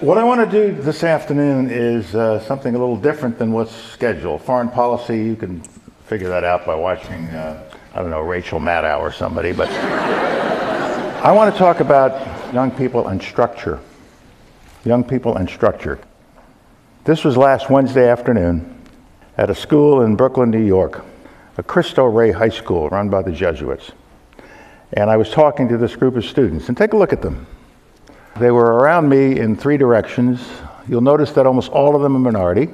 What I want to do this afternoon is uh, something a little different than what's scheduled. Foreign policy, you can figure that out by watching, uh, I don't know, Rachel Maddow or somebody. But I want to talk about young people and structure. Young people and structure. This was last Wednesday afternoon at a school in Brooklyn, New York, a Cristo Rey High School run by the Jesuits. And I was talking to this group of students, and take a look at them. They were around me in three directions. You'll notice that almost all of them are minority.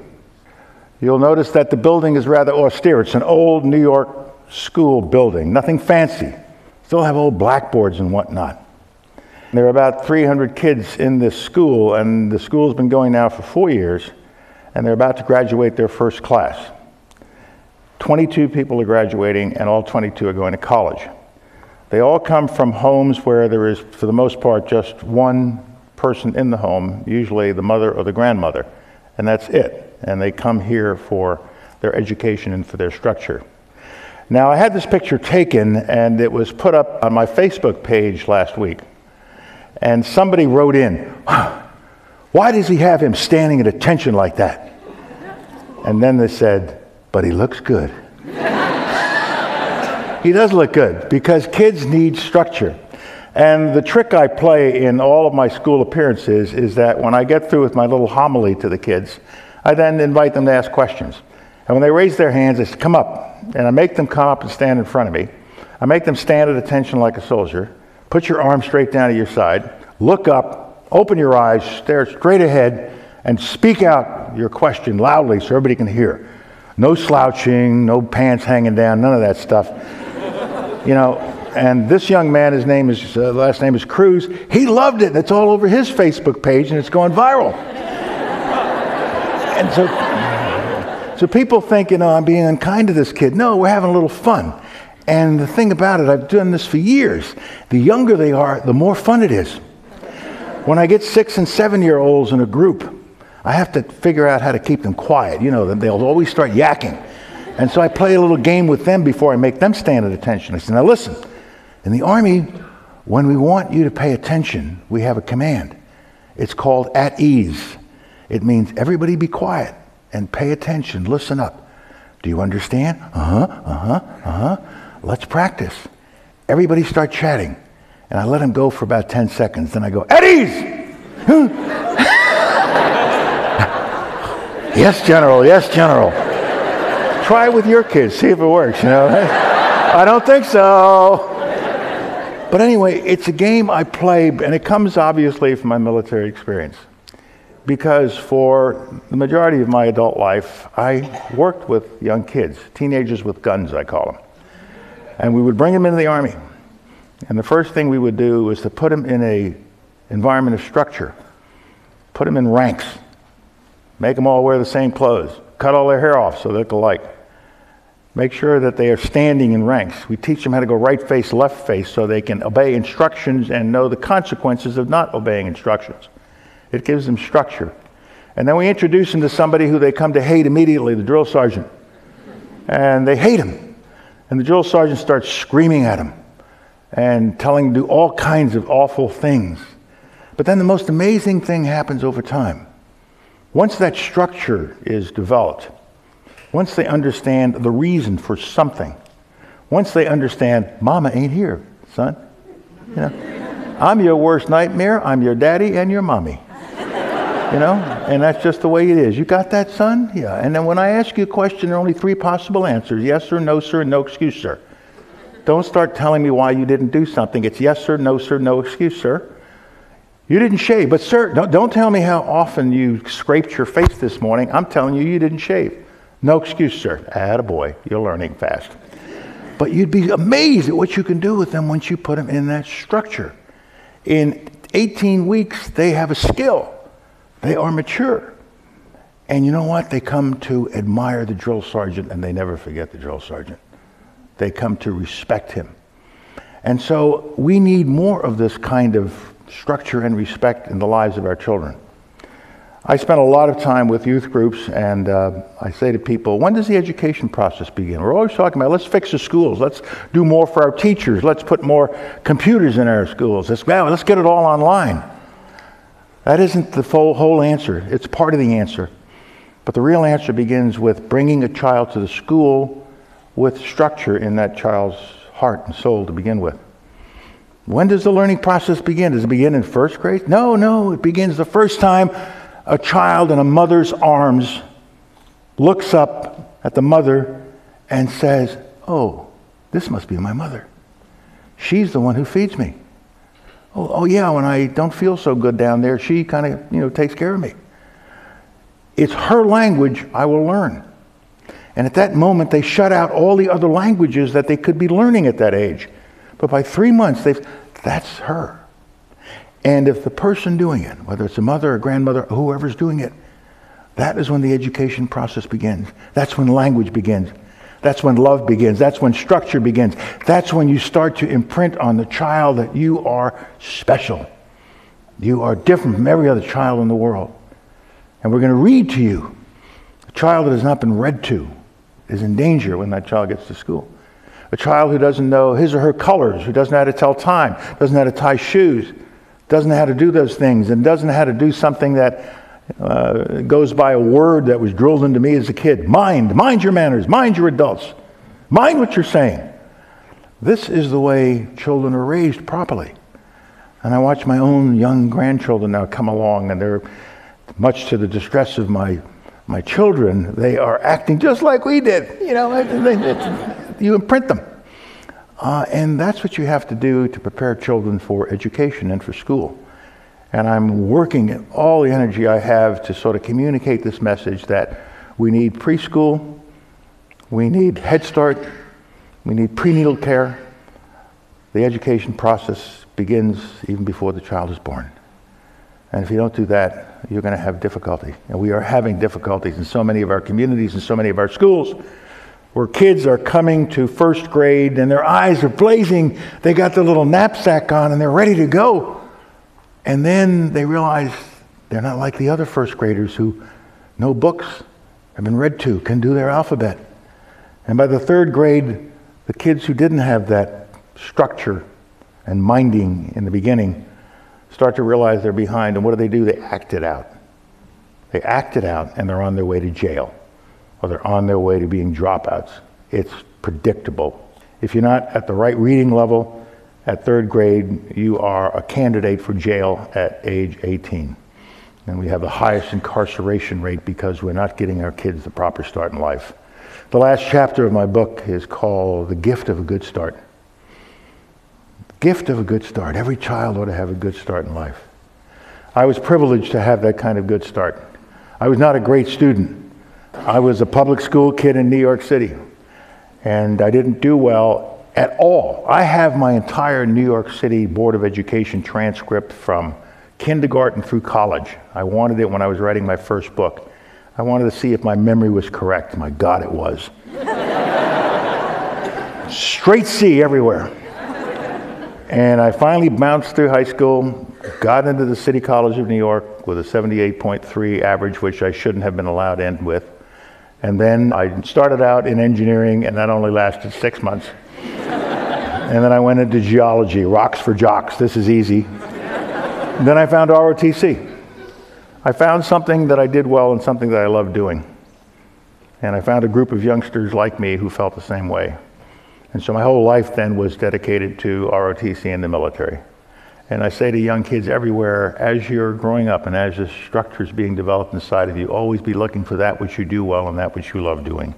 You'll notice that the building is rather austere. It's an old New York school building, nothing fancy. Still have old blackboards and whatnot. There are about 300 kids in this school, and the school's been going now for four years, and they're about to graduate their first class. 22 people are graduating, and all 22 are going to college. They all come from homes where there is, for the most part, just one person in the home, usually the mother or the grandmother, and that's it. And they come here for their education and for their structure. Now, I had this picture taken, and it was put up on my Facebook page last week. And somebody wrote in, Why does he have him standing at attention like that? And then they said, But he looks good. He does look good because kids need structure. And the trick I play in all of my school appearances is that when I get through with my little homily to the kids, I then invite them to ask questions. And when they raise their hands, I say, Come up. And I make them come up and stand in front of me. I make them stand at attention like a soldier. Put your arm straight down to your side. Look up. Open your eyes. Stare straight ahead. And speak out your question loudly so everybody can hear. No slouching, no pants hanging down, none of that stuff. You know, and this young man, his name is, uh, last name is Cruz, he loved it. And It's all over his Facebook page and it's going viral. and so, so people think, you know, I'm being unkind to this kid. No, we're having a little fun. And the thing about it, I've done this for years. The younger they are, the more fun it is. When I get six and seven year olds in a group, I have to figure out how to keep them quiet. You know, they'll always start yakking. And so I play a little game with them before I make them stand at attention. I say, now listen, in the Army, when we want you to pay attention, we have a command. It's called at ease. It means everybody be quiet and pay attention, listen up. Do you understand? Uh huh, uh huh, uh huh. Let's practice. Everybody start chatting. And I let them go for about 10 seconds. Then I go, at ease! yes, General, yes, General. Try it with your kids, see if it works, you know. I don't think so. But anyway, it's a game I play, and it comes obviously from my military experience. Because for the majority of my adult life, I worked with young kids, teenagers with guns, I call them. And we would bring them into the Army. And the first thing we would do was to put them in a environment of structure, put them in ranks, make them all wear the same clothes, cut all their hair off so they look alike. Make sure that they are standing in ranks. We teach them how to go right face, left face so they can obey instructions and know the consequences of not obeying instructions. It gives them structure. And then we introduce them to somebody who they come to hate immediately, the drill sergeant. And they hate him. And the drill sergeant starts screaming at him and telling him to do all kinds of awful things. But then the most amazing thing happens over time. Once that structure is developed, once they understand the reason for something, once they understand, Mama ain't here, son. You know, I'm your worst nightmare. I'm your daddy and your mommy. You know, and that's just the way it is. You got that, son? Yeah. And then when I ask you a question, there are only three possible answers yes, sir, no, sir, and no excuse, sir. Don't start telling me why you didn't do something. It's yes, sir, no, sir, no excuse, sir. You didn't shave, but sir, don't, don't tell me how often you scraped your face this morning. I'm telling you, you didn't shave. No excuse, sir. Add a boy. You're learning fast. But you'd be amazed at what you can do with them once you put them in that structure. In 18 weeks, they have a skill. They are mature. And you know what? They come to admire the drill sergeant and they never forget the drill sergeant. They come to respect him. And so we need more of this kind of structure and respect in the lives of our children. I spend a lot of time with youth groups, and uh, I say to people, when does the education process begin? We're always talking about let's fix the schools, let's do more for our teachers, let's put more computers in our schools, let's, let's get it all online. That isn't the full, whole answer. It's part of the answer. But the real answer begins with bringing a child to the school with structure in that child's heart and soul to begin with. When does the learning process begin? Does it begin in first grade? No, no. It begins the first time a child in a mother's arms looks up at the mother and says, Oh, this must be my mother. She's the one who feeds me. Oh, oh yeah, when I don't feel so good down there, she kind of, you know, takes care of me. It's her language I will learn. And at that moment, they shut out all the other languages that they could be learning at that age. But by three months, they've, that's her. And if the person doing it, whether it's a mother or grandmother, whoever's doing it, that is when the education process begins. That's when language begins. That's when love begins. That's when structure begins. That's when you start to imprint on the child that you are special. You are different from every other child in the world. And we're going to read to you. A child that has not been read to is in danger when that child gets to school. A child who doesn't know his or her colors, who doesn't know how to tell time, doesn't know how to tie shoes, doesn't know how to do those things, and doesn't know how to do something that uh, goes by a word that was drilled into me as a kid mind, mind your manners, mind your adults, mind what you're saying. This is the way children are raised properly. And I watch my own young grandchildren now come along, and they're much to the distress of my, my children, they are acting just like we did. You know, you imprint them. Uh, and that's what you have to do to prepare children for education and for school. And I'm working all the energy I have to sort of communicate this message that we need preschool, we need Head Start, we need prenatal care. The education process begins even before the child is born. And if you don't do that, you're going to have difficulty. And we are having difficulties in so many of our communities and so many of our schools where kids are coming to first grade and their eyes are blazing. They got their little knapsack on and they're ready to go. And then they realize they're not like the other first graders who know books, have been read to, can do their alphabet. And by the third grade, the kids who didn't have that structure and minding in the beginning start to realize they're behind. And what do they do? They act it out. They act it out and they're on their way to jail or they're on their way to being dropouts. It's predictable. If you're not at the right reading level at third grade, you are a candidate for jail at age 18. And we have the highest incarceration rate because we're not getting our kids the proper start in life. The last chapter of my book is called The Gift of a Good Start gift of a good start. Every child ought to have a good start in life. I was privileged to have that kind of good start. I was not a great student. I was a public school kid in New York City, and I didn't do well at all. I have my entire New York City Board of Education transcript from kindergarten through college. I wanted it when I was writing my first book. I wanted to see if my memory was correct. My God, it was. Straight C everywhere. And I finally bounced through high school, got into the City College of New York with a 78.3 average, which I shouldn't have been allowed in with. And then I started out in engineering, and that only lasted six months. and then I went into geology, rocks for jocks. This is easy. then I found ROTC. I found something that I did well and something that I loved doing. And I found a group of youngsters like me who felt the same way. And so my whole life then was dedicated to ROTC and the military. And I say to young kids everywhere, as you're growing up and as the structure is being developed inside of you, always be looking for that which you do well and that which you love doing.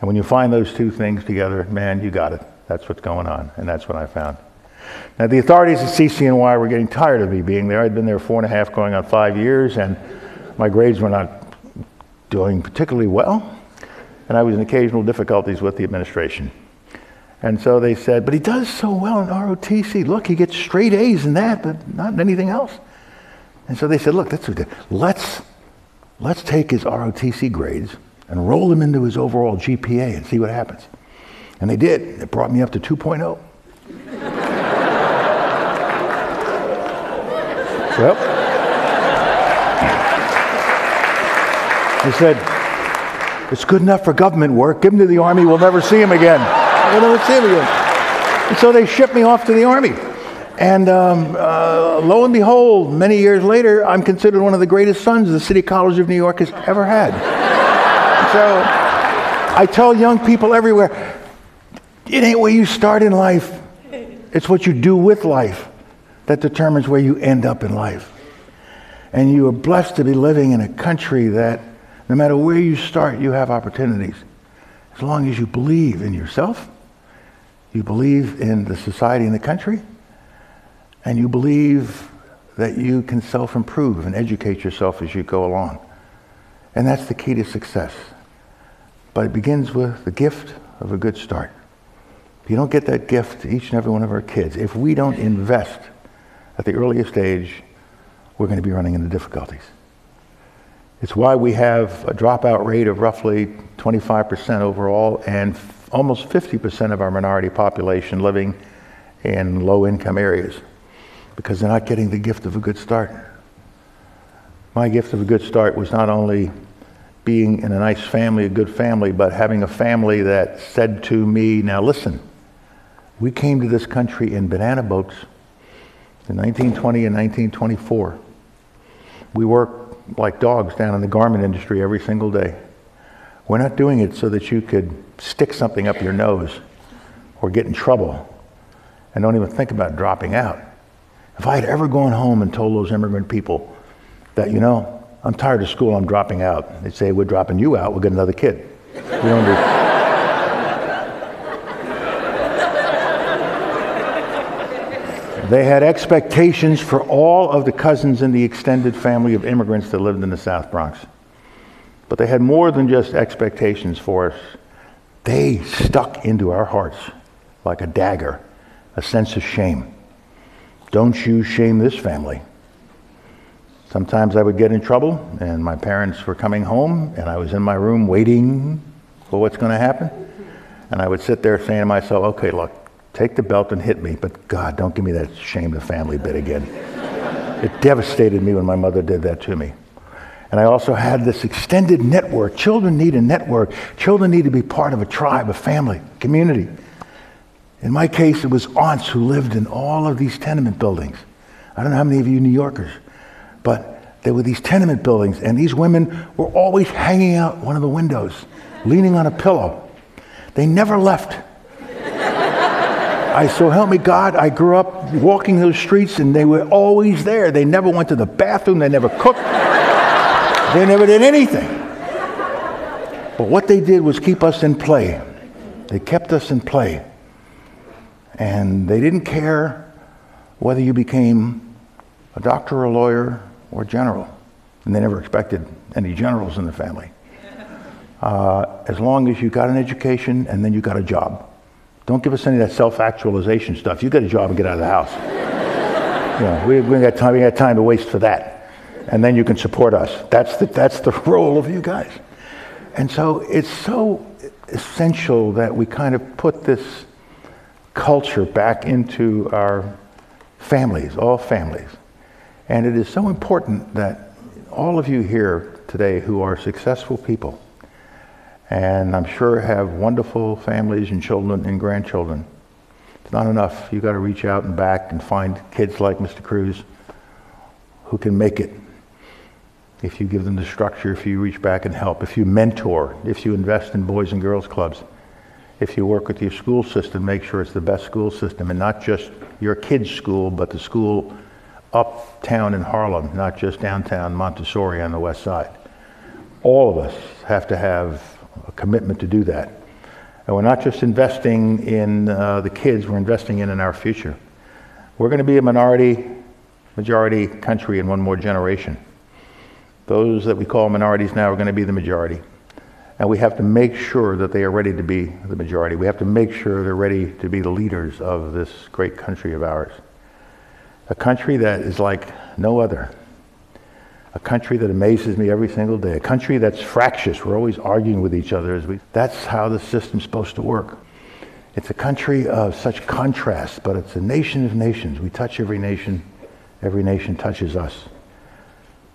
And when you find those two things together, man, you got it. That's what's going on. And that's what I found. Now, the authorities at CCNY were getting tired of me being there. I'd been there four and a half, going on five years, and my grades were not doing particularly well. And I was in occasional difficulties with the administration. And so they said, but he does so well in ROTC. Look, he gets straight A's in that, but not in anything else. And so they said, look, let's, let's, let's take his ROTC grades and roll them into his overall GPA and see what happens. And they did. It brought me up to 2.0. Well, They said, it's good enough for government work. Give him to the Army. We'll never see him again. Again. And so they shipped me off to the Army. And um, uh, lo and behold, many years later, I'm considered one of the greatest sons the City College of New York has ever had. so I tell young people everywhere it ain't where you start in life, it's what you do with life that determines where you end up in life. And you are blessed to be living in a country that no matter where you start, you have opportunities. As long as you believe in yourself, you believe in the society and the country, and you believe that you can self improve and educate yourself as you go along. And that's the key to success. But it begins with the gift of a good start. If you don't get that gift to each and every one of our kids, if we don't invest at the earliest age, we're going to be running into difficulties. It's why we have a dropout rate of roughly 25% overall and almost 50% of our minority population living in low income areas because they're not getting the gift of a good start. My gift of a good start was not only being in a nice family, a good family, but having a family that said to me, Now listen, we came to this country in banana boats in 1920 and 1924. We work like dogs down in the garment industry every single day. We're not doing it so that you could stick something up your nose or get in trouble and don't even think about dropping out. If I had ever gone home and told those immigrant people that, you know, I'm tired of school, I'm dropping out, they'd say, We're dropping you out, we'll get another kid. We don't do They had expectations for all of the cousins in the extended family of immigrants that lived in the South Bronx. But they had more than just expectations for us. They stuck into our hearts like a dagger, a sense of shame. Don't you shame this family. Sometimes I would get in trouble, and my parents were coming home, and I was in my room waiting for what's going to happen. And I would sit there saying to myself, okay, look, Take the belt and hit me, but God, don't give me that shame the family bit again. it devastated me when my mother did that to me. And I also had this extended network. Children need a network. Children need to be part of a tribe, a family, community. In my case, it was aunts who lived in all of these tenement buildings. I don't know how many of you New Yorkers, but there were these tenement buildings, and these women were always hanging out one of the windows, leaning on a pillow. They never left. I so help me God, I grew up walking those streets and they were always there. They never went to the bathroom, they never cooked, they never did anything. But what they did was keep us in play. They kept us in play. And they didn't care whether you became a doctor, or a lawyer, or a general. And they never expected any generals in the family. Uh, as long as you got an education and then you got a job. Don't give us any of that self-actualization stuff. You get a job and get out of the house. we, we got time. We got time to waste for that, and then you can support us. That's the that's the role of you guys. And so it's so essential that we kind of put this culture back into our families, all families. And it is so important that all of you here today who are successful people and I'm sure have wonderful families and children and grandchildren. It's not enough. You've got to reach out and back and find kids like Mr. Cruz who can make it. If you give them the structure, if you reach back and help, if you mentor, if you invest in boys and girls clubs, if you work with your school system, make sure it's the best school system and not just your kid's school, but the school uptown in Harlem, not just downtown Montessori on the west side. All of us have to have a commitment to do that. And we're not just investing in uh, the kids, we're investing in, in our future. We're going to be a minority, majority country in one more generation. Those that we call minorities now are going to be the majority. And we have to make sure that they are ready to be the majority. We have to make sure they're ready to be the leaders of this great country of ours. A country that is like no other a country that amazes me every single day, a country that's fractious. We're always arguing with each other. As we, that's how the system's supposed to work. It's a country of such contrast, but it's a nation of nations. We touch every nation, every nation touches us.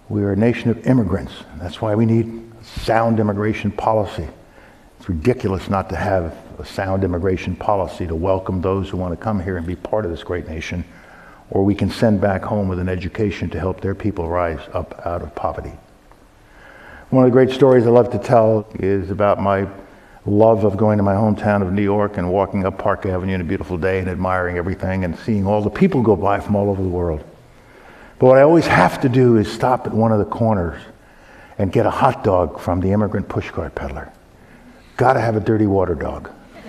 We are a nation of immigrants. That's why we need sound immigration policy. It's ridiculous not to have a sound immigration policy to welcome those who want to come here and be part of this great nation or we can send back home with an education to help their people rise up out of poverty. One of the great stories I love to tell is about my love of going to my hometown of New York and walking up Park Avenue on a beautiful day and admiring everything and seeing all the people go by from all over the world. But what I always have to do is stop at one of the corners and get a hot dog from the immigrant pushcart peddler. Gotta have a dirty water dog.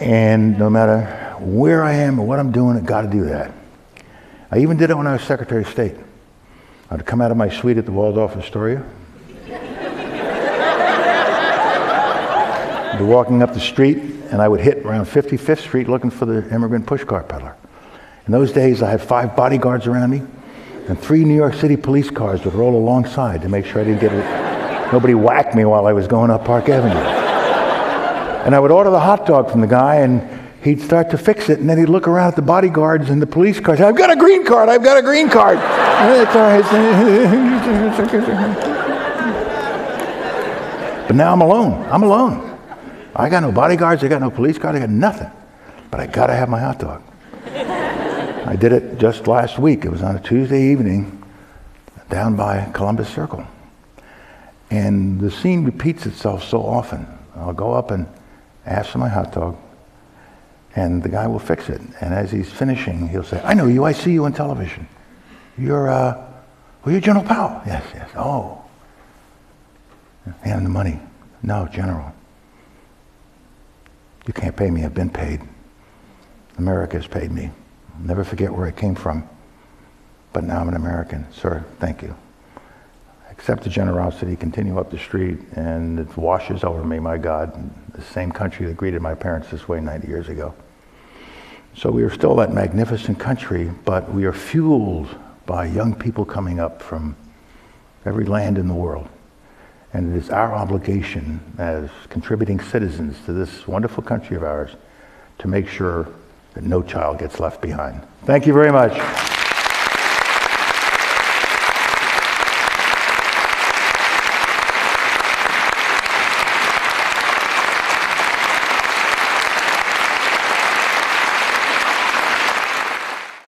and no matter where I am or what I'm doing, I gotta do that. I even did it when I was Secretary of State. I'd come out of my suite at the Waldorf Astoria. I'd be walking up the street, and I would hit around 55th Street looking for the immigrant pushcart peddler. In those days, I had five bodyguards around me, and three New York City police cars would roll alongside to make sure I didn't get it. Nobody whacked me while I was going up Park Avenue. And I would order the hot dog from the guy, and he'd start to fix it, and then he'd look around at the bodyguards and the police cars. I've got a green card. I've got a green card. But now I'm alone. I'm alone. I got no bodyguards. I got no police cars. I got nothing. But I got to have my hot dog. I did it just last week. It was on a Tuesday evening down by Columbus Circle. And the scene repeats itself so often. I'll go up and ask for my hot dog and the guy will fix it. And as he's finishing, he'll say, I know you, I see you on television. You're, uh, well, you're General Powell. Yes, yes. Oh. Hand him the money. No, General. You can't pay me. I've been paid. America has paid me. I'll never forget where I came from. But now I'm an American. Sir, thank you. Accept the generosity, continue up the street, and it washes over me, my God, the same country that greeted my parents this way 90 years ago. So we are still that magnificent country, but we are fueled by young people coming up from every land in the world. And it is our obligation as contributing citizens to this wonderful country of ours to make sure that no child gets left behind. Thank you very much.